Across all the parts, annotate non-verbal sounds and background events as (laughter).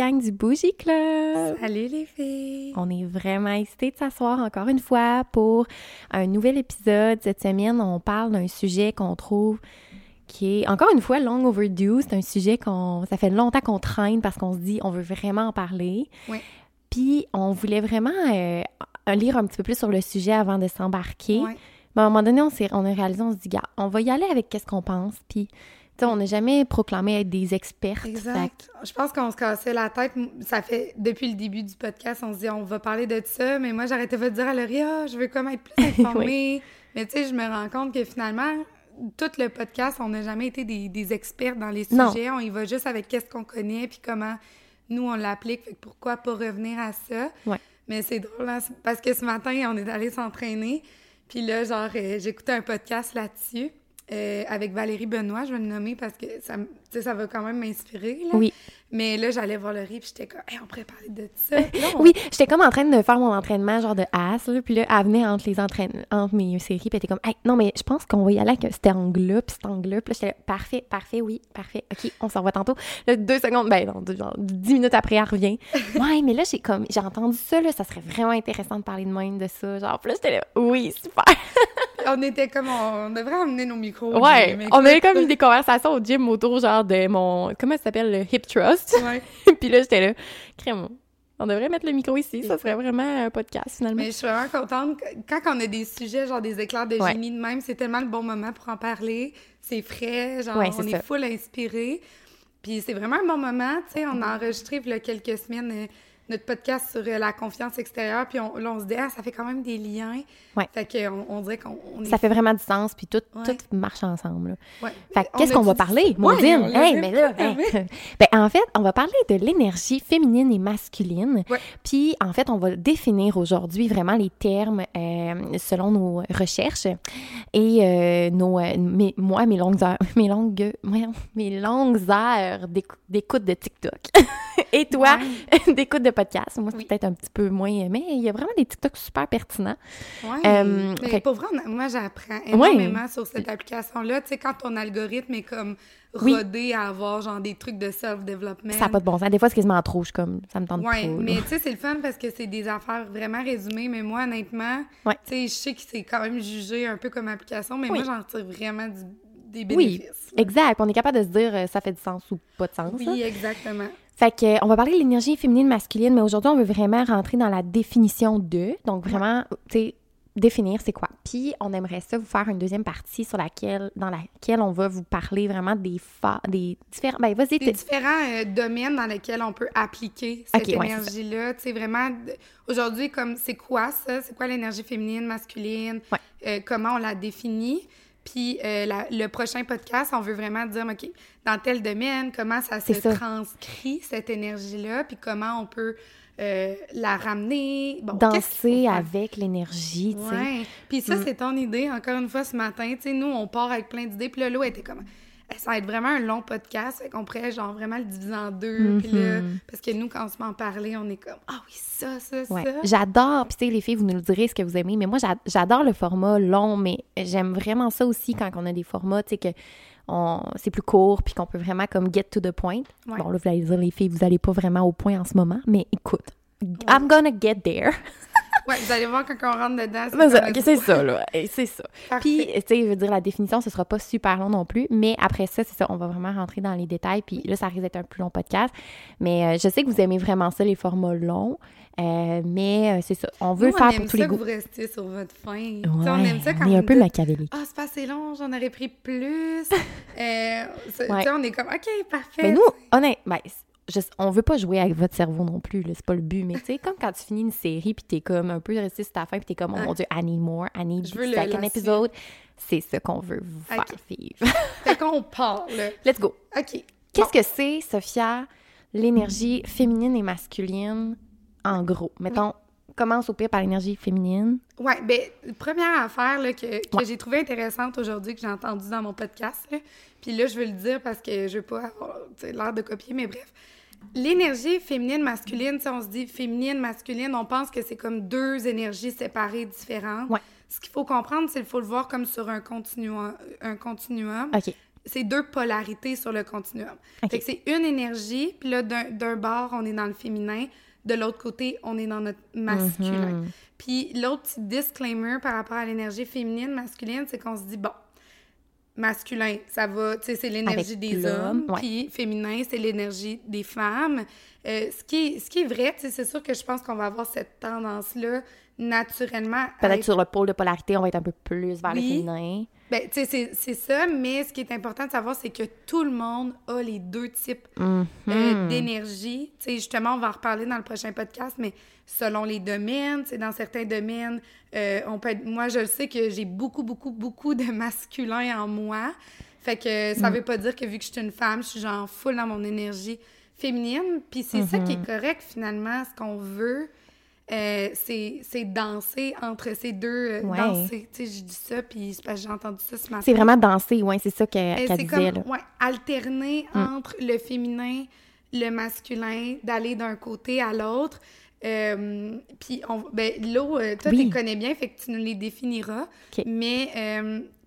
gang du Bougie Club! Salut les filles! On est vraiment excités de s'asseoir encore une fois pour un nouvel épisode. Cette semaine, on parle d'un sujet qu'on trouve qui est encore une fois long overdue. C'est un sujet qu'on ça fait longtemps qu'on traîne parce qu'on se dit on veut vraiment en parler. Oui. Puis on voulait vraiment euh, lire un petit peu plus sur le sujet avant de s'embarquer. Ouais. Mais à un moment donné, on, on a réalisé, on se dit, gars, on va y aller avec qu'est-ce qu'on pense. Puis, on n'a jamais proclamé être des experts. Exact. Je pense qu'on se cassait la tête. Ça fait depuis le début du podcast, on se dit on va parler de ça, mais moi j'arrêtais pas de dire à Laurie, ah, je veux comme être plus (laughs) informée. Mais tu sais, je me rends compte que finalement, tout le podcast, on n'a jamais été des, des experts dans les Non. sujets. On y va juste avec qu'est-ce qu'on connaît puis comment nous on l'applique. Fait que pourquoi pas revenir à ça? Ouais. Mais c'est drôle hein, parce que ce matin, on est allé s'entraîner. Puis là, genre, euh, j'écoutais un podcast là-dessus euh, avec Valérie Benoît, je vais le nommer parce que ça, sais, ça va quand même m'inspirer. là. Oui. Mais là, j'allais voir Laurie, puis j'étais comme, Hey, on pourrait parler de ça. Là, on- Oui, j'étais comme en train de faire mon entraînement, genre de ass, là, puis là, elle venait entre les entraînements, entre mes séries, puis elle était comme, hey, non, mais je pense qu'on va y aller avec cet angle-là, puis cet angle-là, puis là, j'étais là, parfait, parfait, oui, parfait, ok, on s'en va tantôt. Là, deux secondes, ben non, deux- genre, dix minutes après, elle revient. (laughs) Ouais, mais là, j'ai comme, j'ai entendu ça, là, ça serait vraiment intéressant de parler de même de ça, genre, puis là, j'étais là, oui, super. on était comme, on, on devrait emmener nos micros. Ouais, on avait comme des conversations au gym autour, genre, de mon, comment ça s'appelle, le hip trust? Ouais. (laughs) puis là, j'étais là, crème, on devrait mettre le micro ici, ça serait vraiment un podcast, finalement. Mais je suis vraiment contente. Quand on a des sujets, genre des éclairs de Ouais. génie de même, c'est tellement le bon moment pour en parler. C'est frais, genre, Ouais, on est full inspiré. Puis c'est vraiment un bon moment, tu sais. On a enregistré, il y a quelques semaines, euh, notre podcast sur euh, la confiance extérieure. Puis on, là, on se dit, ah, ça fait quand même des liens. Ouais. Fait qu'on on dirait qu'on on est. Ça fait vraiment du sens, puis tout, Ouais. tout marche ensemble. Ouais. Fait qu'est-ce qu'on va parler, Maudine? Hey, mais là, hein. (laughs) ben, en fait, on va parler de l'énergie féminine et masculine. Puis, en fait, on va définir aujourd'hui vraiment les termes euh, selon nos recherches et euh, nos, euh, mes- moi, mes longues heures, (laughs) mes longues, mes longues heures d'écou- d'écoute de TikTok. (laughs) et toi, d'écoute de podcast. Moi, c'est Oui. peut-être un petit peu moins, mais il y a vraiment des TikTok super pertinents. Ouais. Euh, mais fait- pour vrai, moi, j'apprends énormément sur cette application-là. Tu sais, quand ton algorithme est comme Oui. rodé à avoir genre des trucs de self-development. Ça n'a pas de bon sens. Des fois, c'est quasiment trop. Je suis comme, ça me tente Ouais, pas. là. mais tu sais, c'est le fun parce que c'est des affaires vraiment résumées, mais moi, honnêtement, tu sais, je sais que c'est quand même jugé un peu comme application, mais Oui. moi, j'en retire vraiment du- des Oui, bénéfices. là. exact. On est capable de se dire euh, ça fait du sens ou pas de sens. hein. Oui, exactement. Fait que, euh, on va parler de l'énergie féminine masculine, mais aujourd'hui, on veut vraiment rentrer dans la définition de. Donc, vraiment, tu sais, définir c'est quoi. Puis, on aimerait ça vous faire une deuxième partie sur laquelle, dans laquelle on va vous parler vraiment des fa des différents. Ben, vas-y, Des différents euh, domaines dans lesquels on peut appliquer cette Ok, ouais, c'est énergie-là. Tu sais, vraiment, aujourd'hui, comme c'est quoi ça? C'est quoi l'énergie féminine, masculine? Ouais. Euh, comment on la définit? Puis euh, la- le prochain podcast, on veut vraiment dire, OK, dans tel domaine, comment ça se ça. transcrit, cette énergie-là, puis comment on peut euh, la ramener. Bon, danser avec l'énergie, tu sais. Puis ça, Mm. c'est ton idée, encore une fois, ce matin. Tu sais, nous, on part avec plein d'idées. Puis là, l'eau était comme... Ça va être vraiment un long podcast. Fait qu'on pourrait, genre, vraiment le diviser en deux. Puis là... Mhm. Parce que nous, quand on se met en parler, on est comme... Ah oui, ça, ça, Ouais. ça. J'adore, puis tu sais, les filles, vous nous le direz ce que vous aimez, mais moi, j'a- j'adore le format long, mais j'aime vraiment ça aussi quand on a des formats, tu sais, que c'est plus court, puis qu'on peut vraiment comme get to the point. Ouais. Bon, là, vous allez dire, les filles, vous allez pas vraiment au point en ce moment, mais écoute, I'm gonna get there. Ouais, vous allez voir quand on rentre dedans. Mais ça, c'est (laughs) ça, là. Et C'est ça. Parfait. Puis, tu sais, je veux dire, la définition, ce sera pas super long non plus, mais après ça, c'est ça, on va vraiment rentrer dans les détails, puis là, ça risque d'être un plus long podcast. Mais euh, je sais que vous aimez vraiment ça, les formats longs, euh, mais euh, c'est ça, on veut Nous, le faire on pour aime tous ça les que goûts. vous restiez sur votre faim. Tu sais, on Ouais, aime ça quand on est un peu machiavélique. Ah, c'est pas assez long, j'en aurais pris plus. (laughs) euh, c'est- Ouais. on est comme, OK, parfait. Mais nous, honnêtement, ben, je- on veut pas jouer avec votre cerveau non plus, c'est pas le but. Mais tu sais, comme quand tu finis une série puis t'es comme un peu resté sur ta fin puis t'es comme, oh mon Dieu, I need more, I need Je the veux second episode. C'est ça qu'on veut vous faire vivre. (laughs) Fait qu'on part, là. Let's go. OK. Qu'est-ce que c'est, Sophia, l'énergie féminine et masculine, en gros? Mettons, commence au pire par l'énergie féminine. Ouais, ben, première affaire là, que, que Ouais. j'ai trouvée intéressante aujourd'hui, que j'ai entendue dans mon podcast, là, puis là, je veux le dire parce que je veux pas avoir l'air de copier, mais bref. L'énergie féminine, masculine, sais, on se dit féminine, masculine, on pense que c'est comme deux énergies séparées, différentes. Ouais. Ce qu'il faut comprendre, c'est qu'il faut le voir comme sur un continuum. Un continuum. C'est deux polarités sur le continuum. Fait que c'est une énergie, puis là, d'un bord, on est dans le féminin, de l'autre côté, on est dans notre masculin. Mhm. Puis l'autre petit disclaimer par rapport à l'énergie féminine, masculine, c'est qu'on se dit, bon, masculin, ça va, tu sais, c'est l'énergie des hommes, puis féminin, c'est l'énergie des femmes. Euh, ce, qui est, ce qui est vrai, tu sais, c'est sûr que je pense qu'on va avoir cette tendance-là naturellement. Peut-être sur le pôle de polarité, on va être un peu plus vers le féminin. Ben, tu sais, c'est ça, mais ce qui est important de savoir, c'est que tout le monde a les deux types euh, mhm. d'énergie. Tu sais, justement, on va en reparler dans le prochain podcast, mais selon les domaines, tu sais, dans certains domaines, euh, on peut moi, je sais que j'ai beaucoup, beaucoup, beaucoup de masculin en moi. Fait que ça mm. veut pas dire que vu que je suis une femme, je suis genre full dans mon énergie féminine. Puis c'est ça qui est mhm. correct, finalement, ce qu'on veut euh, c'est danser entre ces deux. Euh, danser, tu sais, je dis ça, puis j'ai entendu ça ce matin. C'est vraiment danser, oui, c'est ça qu'elle qu disait. Comme, ouais, alterner mm. entre le féminin, le masculin, d'aller d'un côté à l'autre. Euh, puis, ben, l'eau, toi, tu les connais bien, fait que tu nous les définiras. Mais,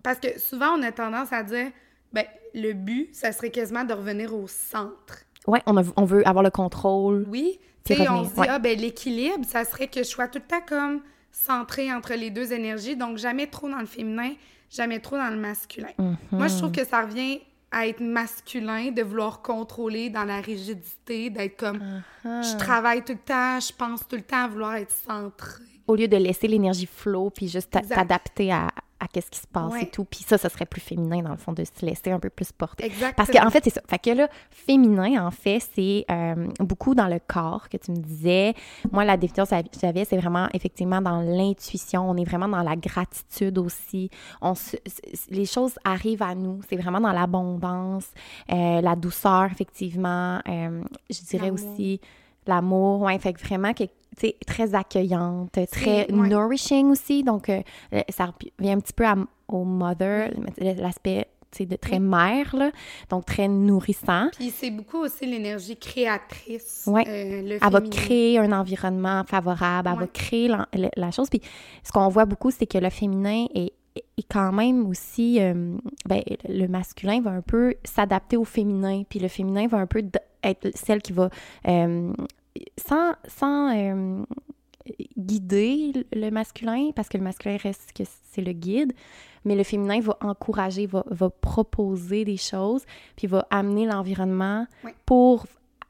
parce que souvent, on a tendance à dire, ben, le but, ça serait quasiment de revenir au centre. Oui, on, on veut avoir le contrôle. Oui, tu sais, on se dit, ah, ben l'équilibre, ça serait que je sois tout le temps comme centrée entre les deux énergies, donc jamais trop dans le féminin, jamais trop dans le masculin. Mhm. Moi, je trouve que ça revient à être masculin, de vouloir contrôler dans la rigidité, d'être comme, uh-huh. je travaille tout le temps, je pense tout le temps à vouloir être centrée. Au lieu de laisser l'énergie flow, puis juste t'adapter à, à qu'est-ce qui se passe et tout. Puis ça, ça serait plus féminin, dans le fond, de se laisser un peu plus porter. Exactement. Parce qu'en en fait, c'est ça. Fait que là, féminin, en fait, c'est euh, beaucoup dans le corps que tu me disais. Moi, la définition que j'avais, c'est vraiment effectivement dans l'intuition. On est vraiment dans la gratitude aussi. On les choses arrivent à nous. C'est vraiment dans l'abondance, euh, la douceur, effectivement. Euh, je dirais aussi l'amour. Ouais, fait que vraiment que très accueillante, très nourishing aussi. Donc, euh, euh, ça vient un petit peu au mother, l'aspect de très mère, là, donc très nourrissant. Puis c'est beaucoup aussi l'énergie créatrice. Oui. Euh, elle va créer un environnement favorable, elle va créer la, chose. Puis ce qu'on voit beaucoup, c'est que le féminin est, quand même aussi, ben, le masculin va un peu s'adapter au féminin, puis le féminin va un peu être celle qui va sans, sans euh, guider le masculin, parce que le masculin reste que c'est le guide, mais le féminin va encourager, va, va proposer des choses, puis va amener l'environnement pour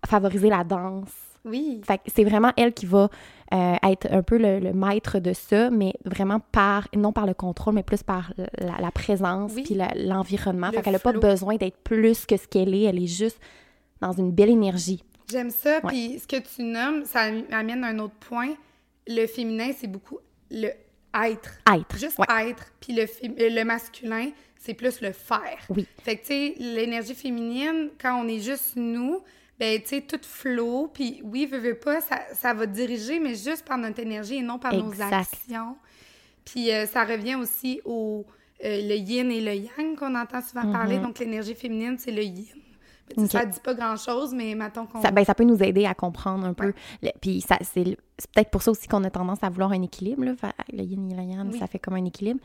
favoriser la danse. Oui. Fait c'est vraiment elle qui va euh, être un peu le, maître de ça, mais vraiment par, non par le contrôle, mais plus par la, présence, puis l'environnement. fait qu'elle n'a pas besoin d'être plus que ce qu'elle est, elle est juste dans une belle énergie. J'aime ça. Puis ce que tu nommes, ça amène un autre point. Le féminin, c'est beaucoup le être. Être. Juste être. Puis le, le masculin, c'est plus le faire. Oui. Fait que, tu sais, l'énergie féminine, quand on est juste nous, ben, tu sais, tout flot. Puis oui, veut, veut pas, ça, ça, va diriger, mais juste par notre énergie et non par nos actions. Puis euh, ça revient aussi au euh, le yin et le yang qu'on entend souvent parler. Mm-hmm. Donc l'énergie féminine, c'est le yin. Ça Ça dit pas grand-chose, mais mettons qu'on... Ça, ben, ça peut nous aider à comprendre un peu. puis ça, c'est, peut-être pour ça aussi qu'on a tendance à vouloir un équilibre. Là. Le yin et le yang, ça fait comme un équilibre.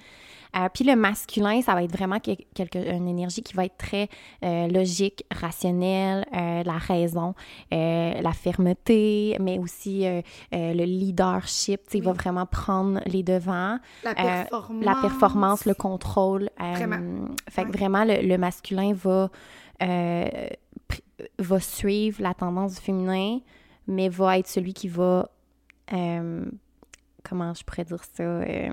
Euh, puis le masculin, ça va être vraiment quelque, une énergie qui va être très euh, logique, rationnelle, euh, la raison, la fermeté, mais aussi le leadership. Il va vraiment prendre les devants. La performance. la performance, le contrôle. vraiment. Fait que vraiment, le masculin va euh, va suivre la tendance du féminin, mais va être celui qui va. Euh, comment je pourrais dire ça? Euh,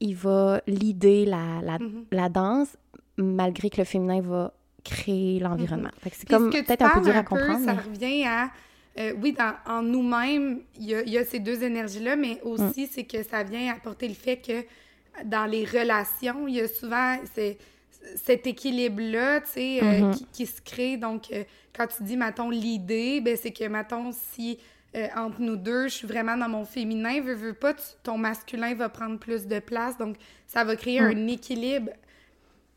il va leader la, la, mm-hmm. la, danse, malgré que le féminin va créer l'environnement. Mm-hmm. C'est comme peut-être un peu dur à comprendre. Ça revient à. oui, dans, en nous-mêmes, il y, y a, ces deux énergies-là, mais aussi, mm. c'est que ça vient apporter le fait que dans les relations, il y a souvent. c'est cet équilibre-là, tu sais, euh, mm-hmm. qui, se crée. Donc, euh, quand tu dis, mettons, l'idée, ben c'est que, mettons, si euh, entre nous deux, je suis vraiment dans mon féminin, veux, veux pas, ton masculin va prendre plus de place. Donc, ça va créer mm. un équilibre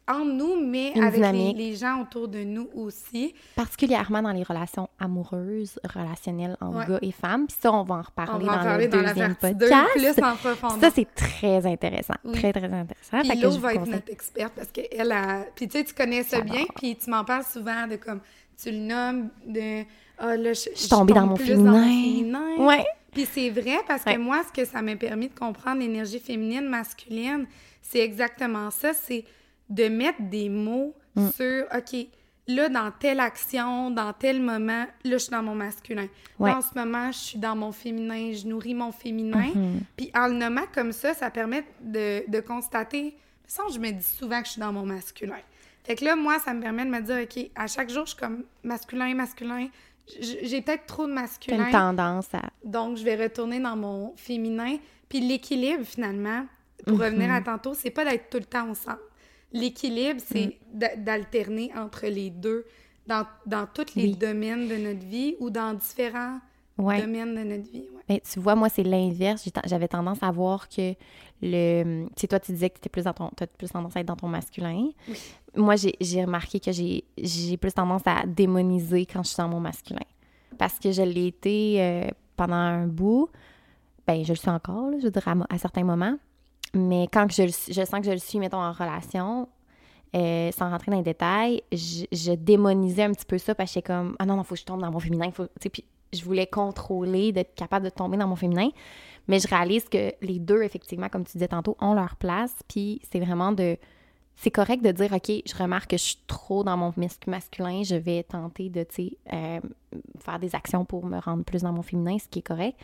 en nous, mais Une avec les, gens autour de nous aussi. Particulièrement dans les relations amoureuses, relationnelles entre Ouais. gars et femmes. Puis ça, on va en On reparler va en dans parler le dans la deuxième 2 podcast. plus en profondeur. ça, c'est très intéressant. Oui. Très, très intéressant. Puis Fait que Lo je vous va être notre experte parce qu'elle a. Puis tu sais, tu connais ça bien, puis tu m'en parles souvent de comme. Tu le nommes de. Ah là, je, suis tombée dans mon plus féminin. féminin. Ouais. Puis c'est vrai parce que Ouais. moi, ce que ça m'a permis de comprendre l'énergie féminine, masculine, c'est exactement ça. C'est de mettre des mots Mm. sur, OK, là, dans telle action, dans tel moment, là, je suis dans mon masculin. Ouais. Là, en ce moment, je suis dans mon féminin, je nourris mon féminin. Mhm. Puis en le nommant comme ça, ça permet de, de constater. Ça, je me dis souvent que je suis dans mon masculin. Fait que là, moi, ça me permet de me dire, OK, à chaque jour, je suis comme masculin, masculin. J'ai peut-être trop de masculin. une tendance à. Donc, je vais retourner dans mon féminin. Puis l'équilibre, finalement, pour Mhm. revenir à tantôt, c'est pas d'être tout le temps ensemble. L'équilibre, c'est Mm. d'a- d'alterner entre les deux dans, dans tous les Oui. domaines de notre vie ou dans différents Ouais. domaines de notre vie. ouais. Ben, tu vois, moi, c'est l'inverse. J'avais tendance à voir que le. Tu sais, toi, tu disais que tu plus dans ton. T'as plus tendance à être dans ton masculin. Oui. Moi, j'ai remarqué que j'ai plus tendance à démoniser quand je suis dans mon masculin. Parce que je l'ai été euh, pendant un bout. Ben, je le suis encore, là, je veux dire, à certains moments. Mais quand je, je sens que je le suis, mettons, en relation, euh, sans rentrer dans les détails, je, démonisais un petit peu ça parce que j'étais comme, ah non, non, faut que je tombe dans mon féminin. Puis je voulais contrôler, d'être capable de tomber dans mon féminin. Mais je réalise que les deux, effectivement, comme tu disais tantôt, ont leur place. Puis c'est vraiment de. C'est correct de dire, OK, je remarque que je suis trop dans mon mas- masculin, je vais tenter de, euh, faire des actions pour me rendre plus dans mon féminin, ce qui est correct.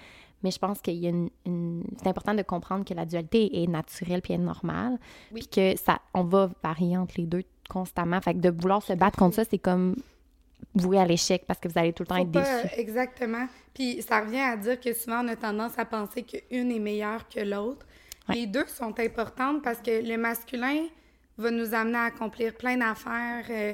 Mais je pense qu'il y a une, une- c'est important de comprendre que la dualité est naturelle puis est normale. Oui. Puis que ça, on va varier entre les deux constamment. Fait que de vouloir se battre contre ça, c'est comme vouer à l'échec parce que vous allez tout le temps Faut être pas- déçu. exactement. Puis ça revient à dire que souvent on a tendance à penser qu'une est meilleure que l'autre. Ouais. Les deux sont importantes parce que le masculin va nous amener à accomplir plein d'affaires. euh,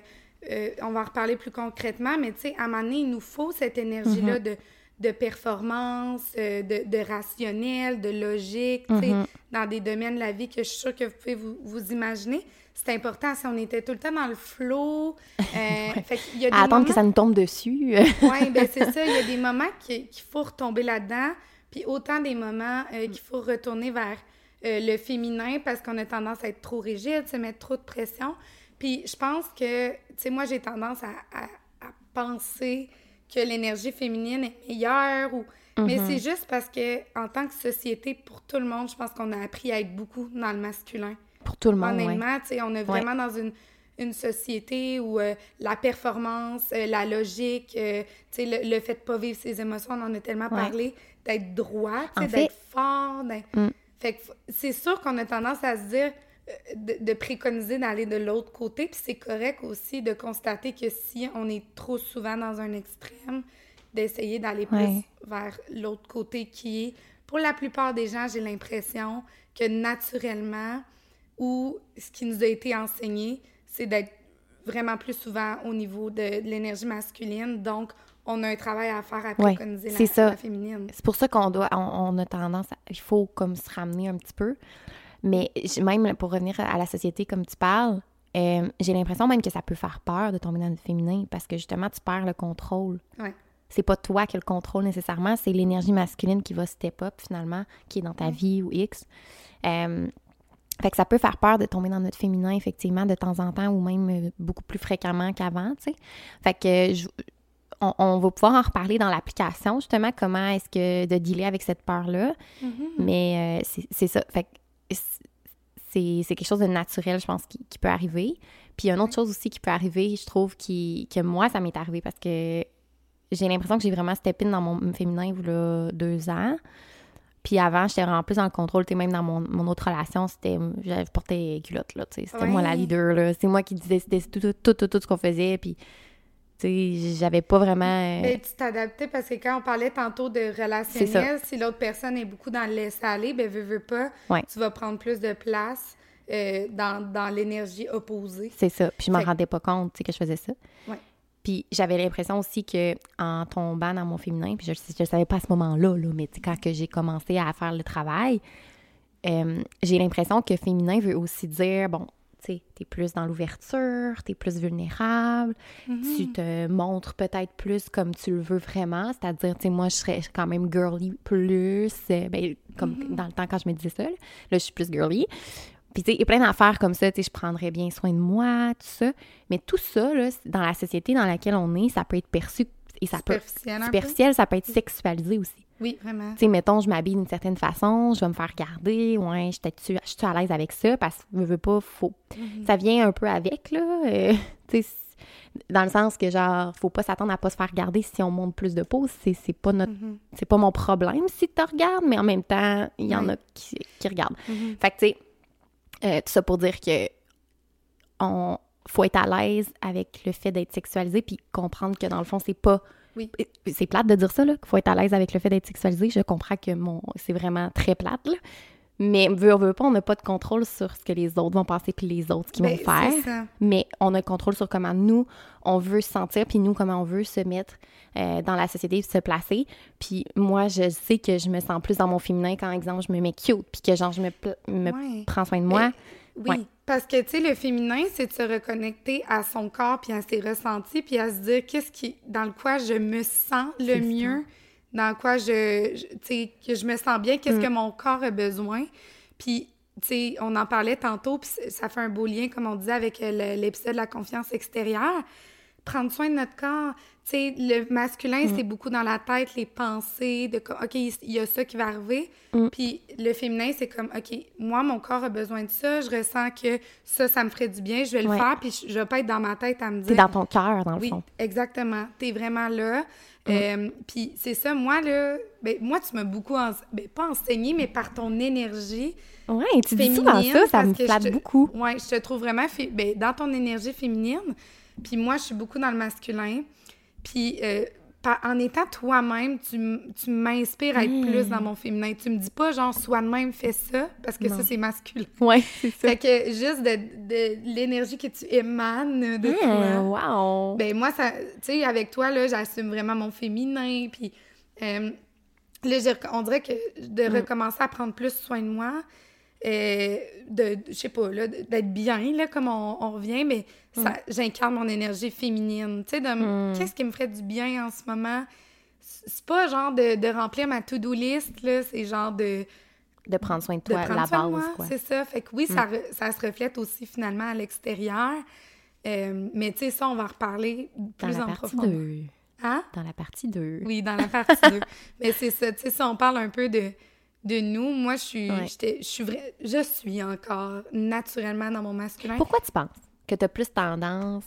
euh, on va en reparler plus concrètement, mais tu sais, à un moment donné, il nous faut cette énergie-là Mm-hmm. de, de performance, euh, de, de rationnel, de logique, sais, Mhm. dans des domaines de la vie que je suis sûre que vous pouvez vous, vous imaginer. C'est important si on était tout le temps dans le flow. euh, (laughs) fait qu'il y a des À attendre que ça nous tombe dessus. (laughs) oui, ben c'est (laughs) ça. Il y a des moments qui- qu'il faut retomber là-dedans, puis autant des moments euh, qu'il faut retourner vers euh, le féminin parce qu'on a tendance à être trop rigide, se mettre trop de pression. Puis je pense que, tu sais, moi, j'ai tendance à, à- à penser que l'énergie féminine est meilleure ou... Mais Mhm. c'est juste parce que en tant que société, pour tout le monde, je pense qu'on a appris à être beaucoup dans le masculin. Pour tout le monde, ouais. Honnêtement, tu sais, on est vraiment dans une, une société où euh, la performance, euh, la logique, euh, tu sais, le, le fait de pas vivre ses émotions, on en a tellement Ouais. parlé, d'être droit, fait- d'être fort. d'être- Mm. Fait que c'est sûr qu'on a tendance à se dire, de, de préconiser d'aller de l'autre côté, puis c'est correct aussi de constater que si on est trop souvent dans un extrême, d'essayer d'aller plus Ouais. vers l'autre côté qui est, pour la plupart des gens, j'ai l'impression que naturellement, ou ce qui nous a été enseigné, c'est d'être vraiment plus souvent au niveau de, de l'énergie masculine. Donc, on a un travail à faire à Ouais, préconiser la, ça. la féminine. C'est pour ça qu'on doit, on, on a tendance, à- il faut comme se ramener un petit peu. Mais même pour revenir à la société comme tu parles, euh, j'ai l'impression même que ça peut faire peur de tomber dans le féminin parce que justement tu perds le contrôle. Ouais. C'est pas toi qui as le contrôle nécessairement, c'est l'énergie masculine qui va step up finalement, qui est dans ta vie ou X. Euh, fait que ça peut faire peur de tomber dans notre féminin, effectivement, de temps en temps ou même euh, beaucoup plus fréquemment qu'avant, tu sais. Fait que je- on, on va pouvoir en reparler dans l'application, justement, comment est-ce que de dealer avec cette peur-là. Mhm. Mais euh, c'est c'est ça. Fait que c'est quelque chose de naturel, je pense, qui, qui peut arriver. Puis il y a une autre chose aussi qui peut arriver, je trouve, qui, que moi, ça m'est arrivé parce que j'ai l'impression que j'ai vraiment step in dans mon féminin il y a deux ans. Puis avant, j'étais vraiment plus le contrôle. Tu même dans mon, mon autre relation, c'était. J'avais porté les culottes, là. C'était moi la leader, là. C'est moi qui disais tout, tout, tout, tout, tout ce qu'on faisait. Puis, j'avais pas vraiment. euh, Ben, tu t'adaptais parce que quand on parlait tantôt de relationnel, si l'autre personne est beaucoup dans le laisser-aller, ben, veux, veux pas, Ouais. tu vas prendre plus de place euh, dans, dans l'énergie opposée. C'est ça. Puis je m'en Fait- rendais pas compte, que je faisais ça. Ouais. Puis j'avais l'impression aussi que en tombant dans mon féminin, puis je je le savais pas à ce moment-là, là, mais quand que j'ai commencé à faire le travail, euh, j'ai l'impression que féminin veut aussi dire, bon, tu es plus dans l'ouverture, tu es plus vulnérable, Mm-hmm. tu te montres peut-être plus comme tu le veux vraiment, c'est-à-dire, tu sais, moi, je serais quand même girly plus, euh, ben, comme Mm-hmm. dans le temps quand je me disais ça, là, Là, je suis plus girly. Puis, tu sais, il y a plein d'affaires comme ça, tu sais, je prendrais bien soin de moi, tout ça. Mais tout ça, là, dans la société dans laquelle on est, ça peut être perçu et ça peut... Superficiel, ça peut être sexualisé aussi. Oui, vraiment. Tu sais, mettons, je m'habille d'une certaine façon, je vais me faire regarder, ouais, je suis je suis à l'aise avec ça parce que je veux pas, faut. Mm-hmm. Ça vient un peu avec, là. euh, (laughs) tu sais, dans le sens que, genre, faut pas s'attendre à pas se faire regarder si on monte plus de peau. C'est pas notre. Mm-hmm. C'est pas mon problème si tu regardes, mais en même temps, il y en a qui, qui regardent. Mm-hmm. Fait que, tu sais, euh, tout ça pour dire que on faut être à l'aise avec le fait d'être sexualisé puis comprendre que dans le fond, c'est pas. Oui. C'est plate de dire ça, là, qu'il faut être à l'aise avec le fait d'être sexualisé. Je comprends que mon c'est vraiment très plate, là. Mais veut, veut pas, on n'a pas de contrôle sur ce que les autres vont penser puis les autres qui Ben, vont faire. c'est ça. Mais on a le contrôle sur comment nous, on veut se sentir, puis nous, comment on veut se mettre euh, dans la société, se placer. Puis moi, je sais que je me sens plus dans mon féminin quand, exemple, je me mets cute, puis que, genre, je me, pl- me Ouais. prends soin de moi. Oui, Ouais. parce que, tu sais, le féminin, c'est de se reconnecter à son corps, puis à ses ressentis, puis à se dire qu'est-ce qui, dans le quoi je me sens le mieux, dans quoi je, je- tu sais, que je me sens bien, qu'est-ce Mm. que mon corps a besoin. Puis, tu sais, on en parlait tantôt, puis ça fait un beau lien, comme on disait, avec euh, l'épisode de la confiance extérieure. Prendre soin de notre corps. Tu sais, le masculin, Mm. c'est beaucoup dans la tête, les pensées, de comme, OK, il y a ça qui va arriver. Mm. Puis le féminin, c'est comme, OK, moi, mon corps a besoin de ça, je ressens que ça, ça me ferait du bien, je vais le Ouais. faire, puis je je vais pas être dans ma tête à me C'est dire. dans ton cœur, dans le Oui, fond. exactement. T'es vraiment là. Euh, puis c'est ça, moi, là, ben, moi, tu m'as beaucoup, ense- ben, pas enseigné, mais par ton énergie. Ouais, tu dis souvent ça, ça me flatte te- beaucoup. Ouais, je te trouve vraiment ben, dans ton énergie féminine. Puis moi, je suis beaucoup dans le masculin. Puis euh, en étant toi-même, tu, tu m'inspires à être plus dans mon féminin. Tu me dis pas, genre, sois de même, fais ça, parce que Non. ça, c'est masculin. (laughs) Ouais, c'est ça. Fait que juste de, de l'énergie que tu émanes de Ah, toi. wow! Ben moi, ça, tu sais, avec toi, là, j'assume vraiment mon féminin, puis euh, là, on dirait que de Mm. recommencer à prendre plus soin de moi, euh, de, je sais pas, là, d'être bien, là, comme on, on revient, mais j'incarne mon énergie féminine, tu sais, de m- Mm. qu'est-ce qui me ferait du bien en ce moment? C'est pas genre de, de remplir ma to-do list, là, c'est genre de de prendre soin de de toi, prendre la soin base, de moi, quoi. C'est ça. Fait que oui, ça, re- ça se reflète aussi finalement à l'extérieur. Euh, mais tu sais, ça, on va en reparler Dans plus la en partie profondeur. 2. Hein? Dans la partie 2. Oui, dans la partie 2. (laughs) Mais c'est ça, tu sais, si on parle un peu de, de nous, moi, je suis, Ouais. je suis je suis encore naturellement dans mon masculin. Pourquoi tu penses? Que tu as plus tendance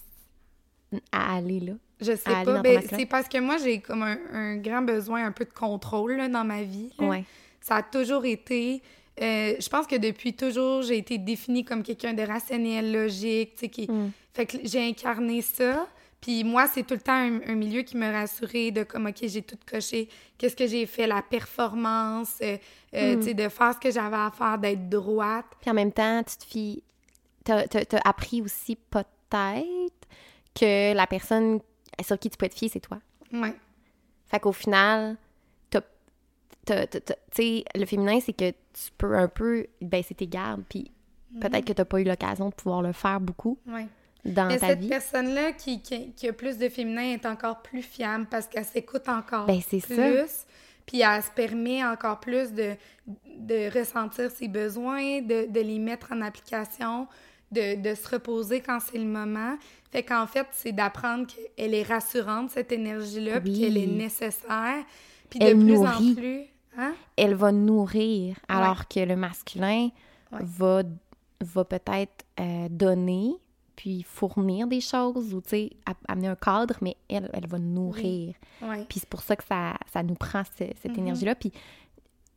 à aller là? Je sais pas, ben, c'est parce que moi, j'ai comme un, un grand besoin un peu de contrôle là, dans ma vie. Ouais. Ça a toujours été. euh, je pense que depuis toujours, j'ai été définie comme quelqu'un de rationnel, logique, tu sais, qui. Mm. Fait que j'ai incarné ça. Puis moi, c'est tout le temps un, un milieu qui me rassurait de comme, OK, j'ai tout coché. Qu'est-ce que j'ai fait? La performance, euh, euh, Mm. tu sais, de faire ce que j'avais à faire, d'être droite. Puis en même temps, tu te fies. T'as as, appris aussi peut-être que la personne sur qui tu peux te fier, c'est toi. Ouais. Fait qu'au final, tu sais, le féminin, c'est que tu peux un peu baisser tes gardes, puis peut-être que t'as pas eu l'occasion de pouvoir le faire beaucoup Ouais. dans Mais ta cette vie. personne-là qui, qui, qui a plus de féminin est encore plus fiable parce qu'elle s'écoute encore Ben, c'est plus. ça. Puis elle se permet encore plus de, de ressentir ses besoins, de, de les mettre en application, de, de se reposer quand c'est le moment. Fait qu'en fait, c'est d'apprendre qu'elle est rassurante, cette énergie-là, puis qu'elle est nécessaire. Puis de plus nourrit. en plus... Hein? Elle va nourrir, alors que le masculin Ouais. va, va peut-être euh, donner, puis fournir des choses, ou tu sais, amener un cadre, mais elle, elle va nourrir. Ouais. Puis c'est pour ça que ça, ça nous prend ce- cette Mhm. énergie-là. Puis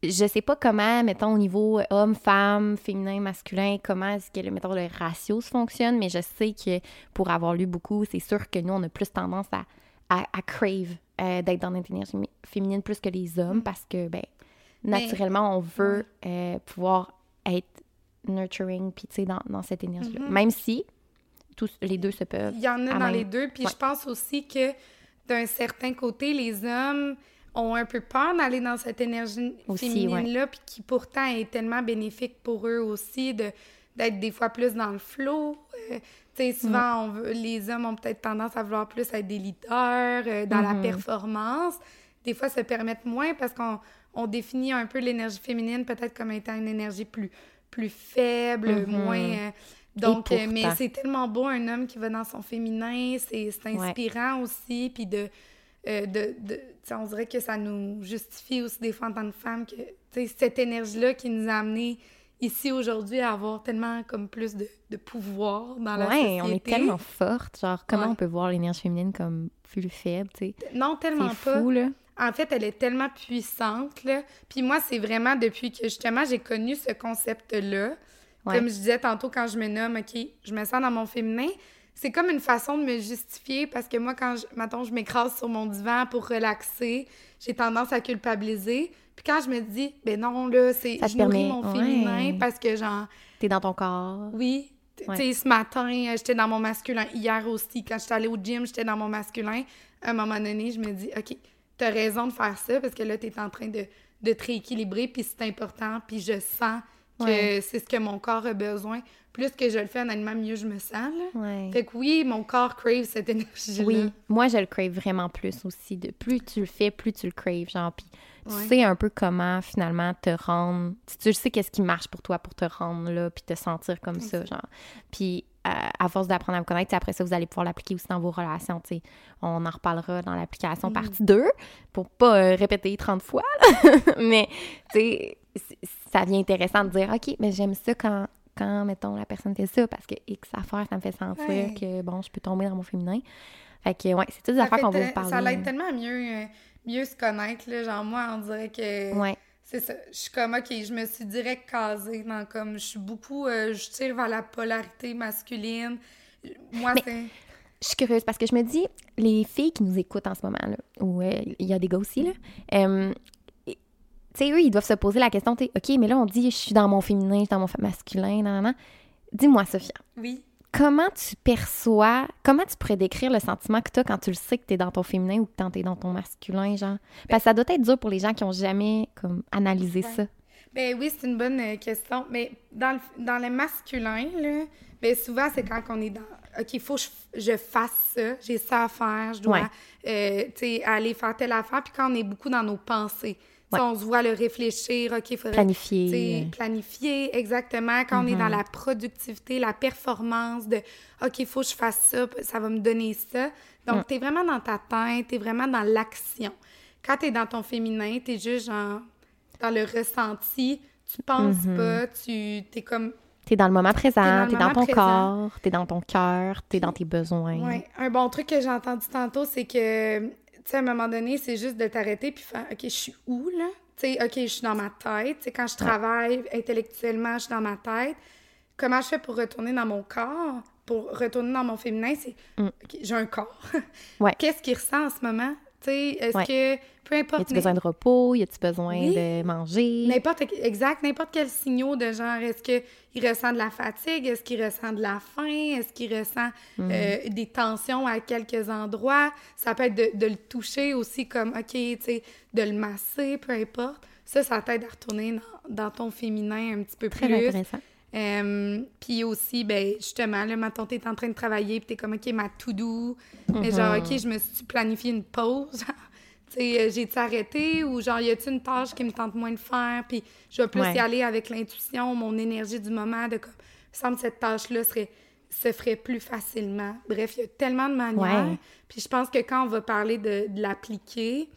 je sais pas comment, mettons, au niveau homme, femme, féminin, masculin, comment est-ce que, mettons, le ratio se fonctionne, mais je sais que pour avoir lu beaucoup, c'est sûr que nous, on a plus tendance à, à, à crave euh, d'être dans notre énergie mi- féminine plus que les hommes parce que, ben, Mais- naturellement, on veut euh, pouvoir être nurturing, puis tu sais, dans, dans cette énergie-là. Mhm. Même si tous les deux se peuvent. Il y en a dans même- les deux. Puis Ouais. je pense aussi que d'un certain côté, les hommes ont un peu peur d'aller dans cette énergie féminine-là, puis qui pourtant est tellement bénéfique pour eux aussi de, d'être des fois plus dans le flow. Euh, tu sais, souvent, on veut, les hommes ont peut-être tendance à vouloir plus être des leaders, euh, dans la Mhm. performance. Des fois, se permettre moins parce qu'on on définit un peu l'énergie féminine peut-être comme étant une énergie plus, plus faible, Mhm. moins... euh, donc, mais c'est tellement beau un homme qui va dans son féminin, c'est Ouais. inspirant aussi, puis de... euh, de, de on dirait que ça nous justifie aussi des fois en tant que femme que cette énergie-là qui nous a amené ici aujourd'hui à avoir tellement comme plus de, de pouvoir dans la société. Ouais, on est tellement forte. Genre, comment Ouais. on peut voir l'énergie féminine comme plus faible, tu sais? Non, tellement pas. fou, là. En fait, elle est tellement puissante, là. Puis moi, c'est vraiment depuis que, justement, j'ai connu ce concept-là. Ouais. Comme je disais tantôt, quand je me nomme, OK, je me sens dans mon féminin, c'est comme une façon de me justifier parce que moi, quand, je, mettons, je m'écrase sur mon divan pour relaxer, j'ai tendance à culpabiliser. Puis quand je me dis, ben non, là, c'est, Ça je nourris permet- mon ouais. féminin parce que, genre, T'es dans ton corps. oui. Tu sais, ce matin, euh, j'étais dans mon masculin. Hier aussi, quand j'étais allée au gym, j'étais dans mon masculin. À un moment donné, je me dis, OK, t'as raison de faire ça parce que là, t'es en train de, de te rééquilibrer, puis c'est important, puis je sens que Ouais. c'est ce que mon corps a besoin. Plus que je le fais, honnêtement, mieux je me sens, là. Ouais. Fait que oui, mon corps crave cette (laughs) énergie-là. Oui, moi je le crave vraiment plus aussi. De plus tu le fais, plus tu le craves, genre. Puis tu Ouais. sais un peu comment finalement te rendre. Tu, tu sais qu'est-ce qui marche pour toi pour te rendre là, puis te sentir comme ça, genre. Puis à, à force d'apprendre à me connaître, après ça vous allez pouvoir l'appliquer aussi dans vos relations. On en reparlera dans l'application Mhm. partie 2 pour pas euh, répéter 30 fois. là. (laughs) mais tu sais, c- ça devient intéressant de dire ok, mais j'aime ça quand quand, mettons, la personne fait ça, parce que X affaire, ça me fait sentir Ouais. que, bon, je peux tomber dans mon féminin. Fait que, ouais, c'est toutes des Ça affaires qu'on te- vous parler. Ça l'aide tellement mieux, euh, mieux se connaître, là. Genre, moi, on dirait que... Ouais. C'est ça. Je suis comme, OK, je me suis direct casée dans comme, je suis beaucoup, euh, je tire vers la polarité masculine. Moi, c'est... Je suis curieuse parce que je me dis, les filles qui nous écoutent en ce moment, là, euh, il y a des gars aussi, là, euh, tu sais, eux, ils doivent se poser la question, tu OK, mais là, on dit, je suis dans mon féminin, je suis dans mon masculin, nan, nan, nan. Dis-moi, Sophia, Oui. comment tu perçois, comment tu pourrais décrire le sentiment que tu as quand tu le sais que tu es dans ton féminin ou que tu es dans ton masculin, genre? Parce que ça doit être dur pour les gens qui ont jamais, comme, analysé Ouais. ça. Ben oui, c'est une bonne euh, question. Mais dans le, dans le masculin, là, ben souvent, c'est quand on est dans... OK, il faut que je, je fasse ça, j'ai ça à faire, je dois, Ouais. euh, aller faire telle affaire. Puis quand on est beaucoup dans nos pensées, Ouais. on se voit le réfléchir, OK, il faudrait... Planifier. planifier, exactement. Quand on est dans la productivité, la performance de OK, il faut que je fasse ça, ça va me donner ça. Donc, tu es vraiment dans ta tête, tu es vraiment dans l'action. Quand tu es dans ton féminin, tu es juste genre dans le ressenti, tu penses pas, tu es comme. T'es dans le moment présent, dans t'es dans moment ton présent. corps, t'es dans ton cœur, t'es dans tes besoins. Ouais. Un bon truc que j'ai entendu tantôt, c'est que, tu sais, à un moment donné, c'est juste de t'arrêter puis faire OK, je suis où, là? Tu sais, OK, je suis dans ma tête. Tu sais, quand je travaille intellectuellement, je suis dans ma tête. Comment je fais pour retourner dans mon corps? Pour retourner dans mon féminin, c'est Mm. OK, j'ai un corps. Ouais. (laughs) Qu'est-ce qu'il ressent en ce moment? Tu sais, est-ce Ouais. que, peu Y importe. a-tu besoin de repos? Y a-tu besoin Oui. de manger? N'importe exact, n'importe quel signaux de genre, est-ce qu'il ressent de la fatigue, est-ce qu'il ressent de la faim, est-ce qu'il ressent Mm. euh, des tensions à quelques endroits? Ça peut être de, de le toucher aussi comme, OK, tu sais, de le masser, peu importe. Ça, ça t'aide à retourner dans, dans ton féminin un petit peu Très plus. intéressant. Euh, puis aussi, ben justement, là, mettons, t'es en train de travailler, puis t'es comme, OK, ma to-do. Mais genre, Mhm. OK, je me suis planifié une pause. genre, (laughs) tu sais, euh, j'ai-tu arrêté ou genre, y a-tu une tâche qui me tente moins de faire? Puis je vais plus Ouais. y aller avec l'intuition, mon énergie du moment, de comme, il semble que cette tâche-là serait se ferait plus facilement. Bref, il y a tellement de manières. Ouais. Puis je pense que quand on va parler de, de l'appliquer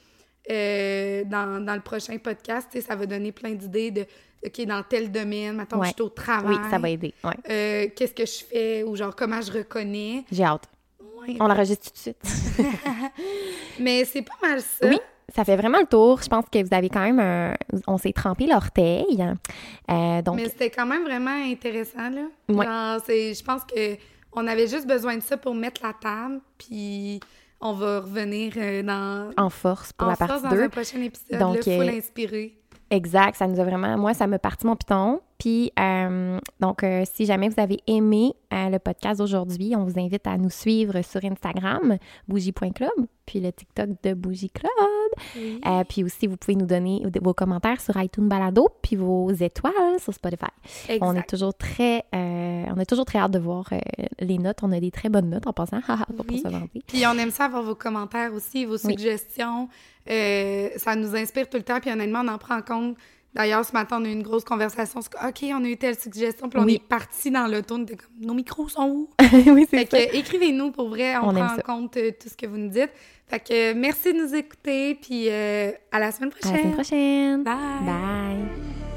euh, dans, dans le prochain podcast, ça va donner plein d'idées de, OK, dans tel domaine, maintenant Ouais. je suis au travail. Oui, ça va aider. Ouais. Euh, qu'est-ce que je fais ou genre comment je reconnais? J'ai hâte. Ouais. On l'enregistre tout de suite. (laughs) (laughs) Mais c'est pas mal ça. Oui, ça fait vraiment le tour. Je pense que vous avez quand même un... On s'est trempé l'orteil. Euh, donc, Mais c'était quand même vraiment intéressant, là. Genre, je pense que on avait juste besoin de ça pour mettre la table, puis on va revenir euh, dans... en force pour en la force partie dans 2. un prochain épisode, Donc, là, full euh, inspiré. Exact, ça nous a vraiment... Moi, ça m'a parti mon piton. Puis, euh, donc, euh, si jamais vous avez aimé euh, le podcast d'aujourd'hui, on vous invite à nous suivre sur Instagram, bougie.club, puis le TikTok de Bougie Club. Oui. puis aussi, vous pouvez nous donner vos commentaires sur iTunes Balado, puis vos étoiles sur Spotify. Exact. On est toujours très, on a toujours très hâte de voir les notes. On a des très bonnes notes en passant, (laughs) pour Oui. se vanter. Puis on aime ça avoir vos commentaires aussi, vos suggestions. Ça nous inspire tout le temps, puis honnêtement, on en prend compte. D'ailleurs, ce matin, on a eu une grosse conversation. OK, on a eu telle suggestion, puis on est parti dans. On était comme, nos micros sont où? (laughs) oui, c'est ça. écrivez-nous pour vrai, on, On prend en ça. compte euh, tout ce que vous nous dites. Fait que euh, merci de nous écouter, puis euh, à la semaine À la prochaine. semaine prochaine. Bye. Bye.